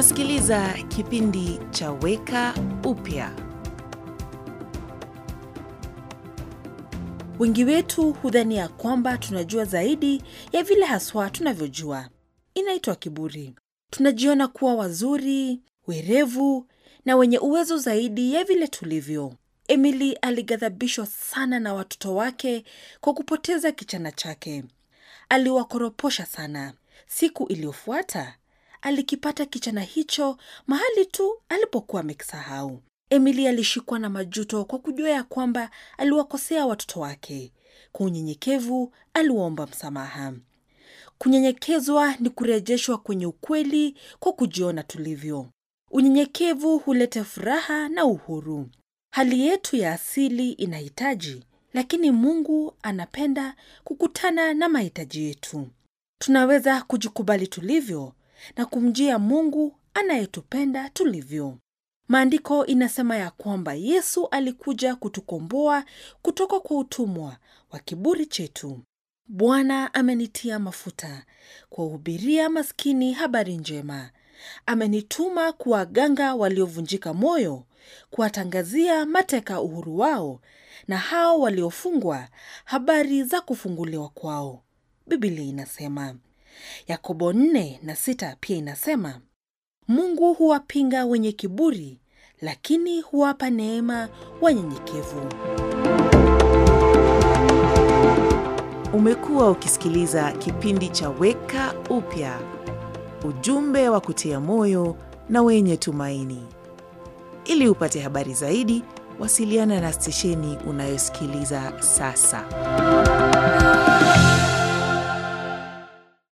Unasikiliza kipindi cha Weka Upya. Wengi wetu hudhani ya kwamba tunajua zaidi ya vile haswa tunavyojua. Inaitwa kiburi. Tunajiona kuwa wazuri, werevu na wenye uwezo zaidi ya vile tulivyo. Emily alighadhabishwa sana na watoto wake kwa kupoteza kichana chake. Aliwakoroposha sana. Siku iliyofuata alikipata kichana hicho mahali tu alipokuwa amekisahau. Emily alishikwa na majuto kwa kujua ya kwamba aliwakosea watoto wake. Kwa unyenyekevu aliwaomba msamaha. Kunyenyekezwa ni kurejeshwa kwenye ukweli kwa kujiona tulivyo. Unyenyekevu huleta furaha na uhuru. Hali yetu ya asili inahitaji, lakini Mungu anapenda kukutana na mahitaji yetu. Tunaweza kujikubali tulivyo na kumjia Mungu anayetupenda tulivyo. Maandiko inasema ya kwamba Yesu alikuja kutukomboa kutoka kwa utumwa wa kiburi chetu. Bwana amenitia mafuta kuwahubiria maskini habari njema. Amenituma kuwaganga waliovunjika moyo, kuwatangazia mateka uhuru wao, na hao waliofungwa habari za kufunguliwa kwao. Biblia inasema. Yakobo nne na sita pia inasema Mungu huwapinga wenye kiburi, lakini huwapa neema wanyenyekevu. Umekuwa ukisikiliza kipindi cha Weka Upya, ujumbe wa kutia moyo na wenye tumaini. Ili upate habari zaidi, wasiliana na stesheni unayosikiliza sasa.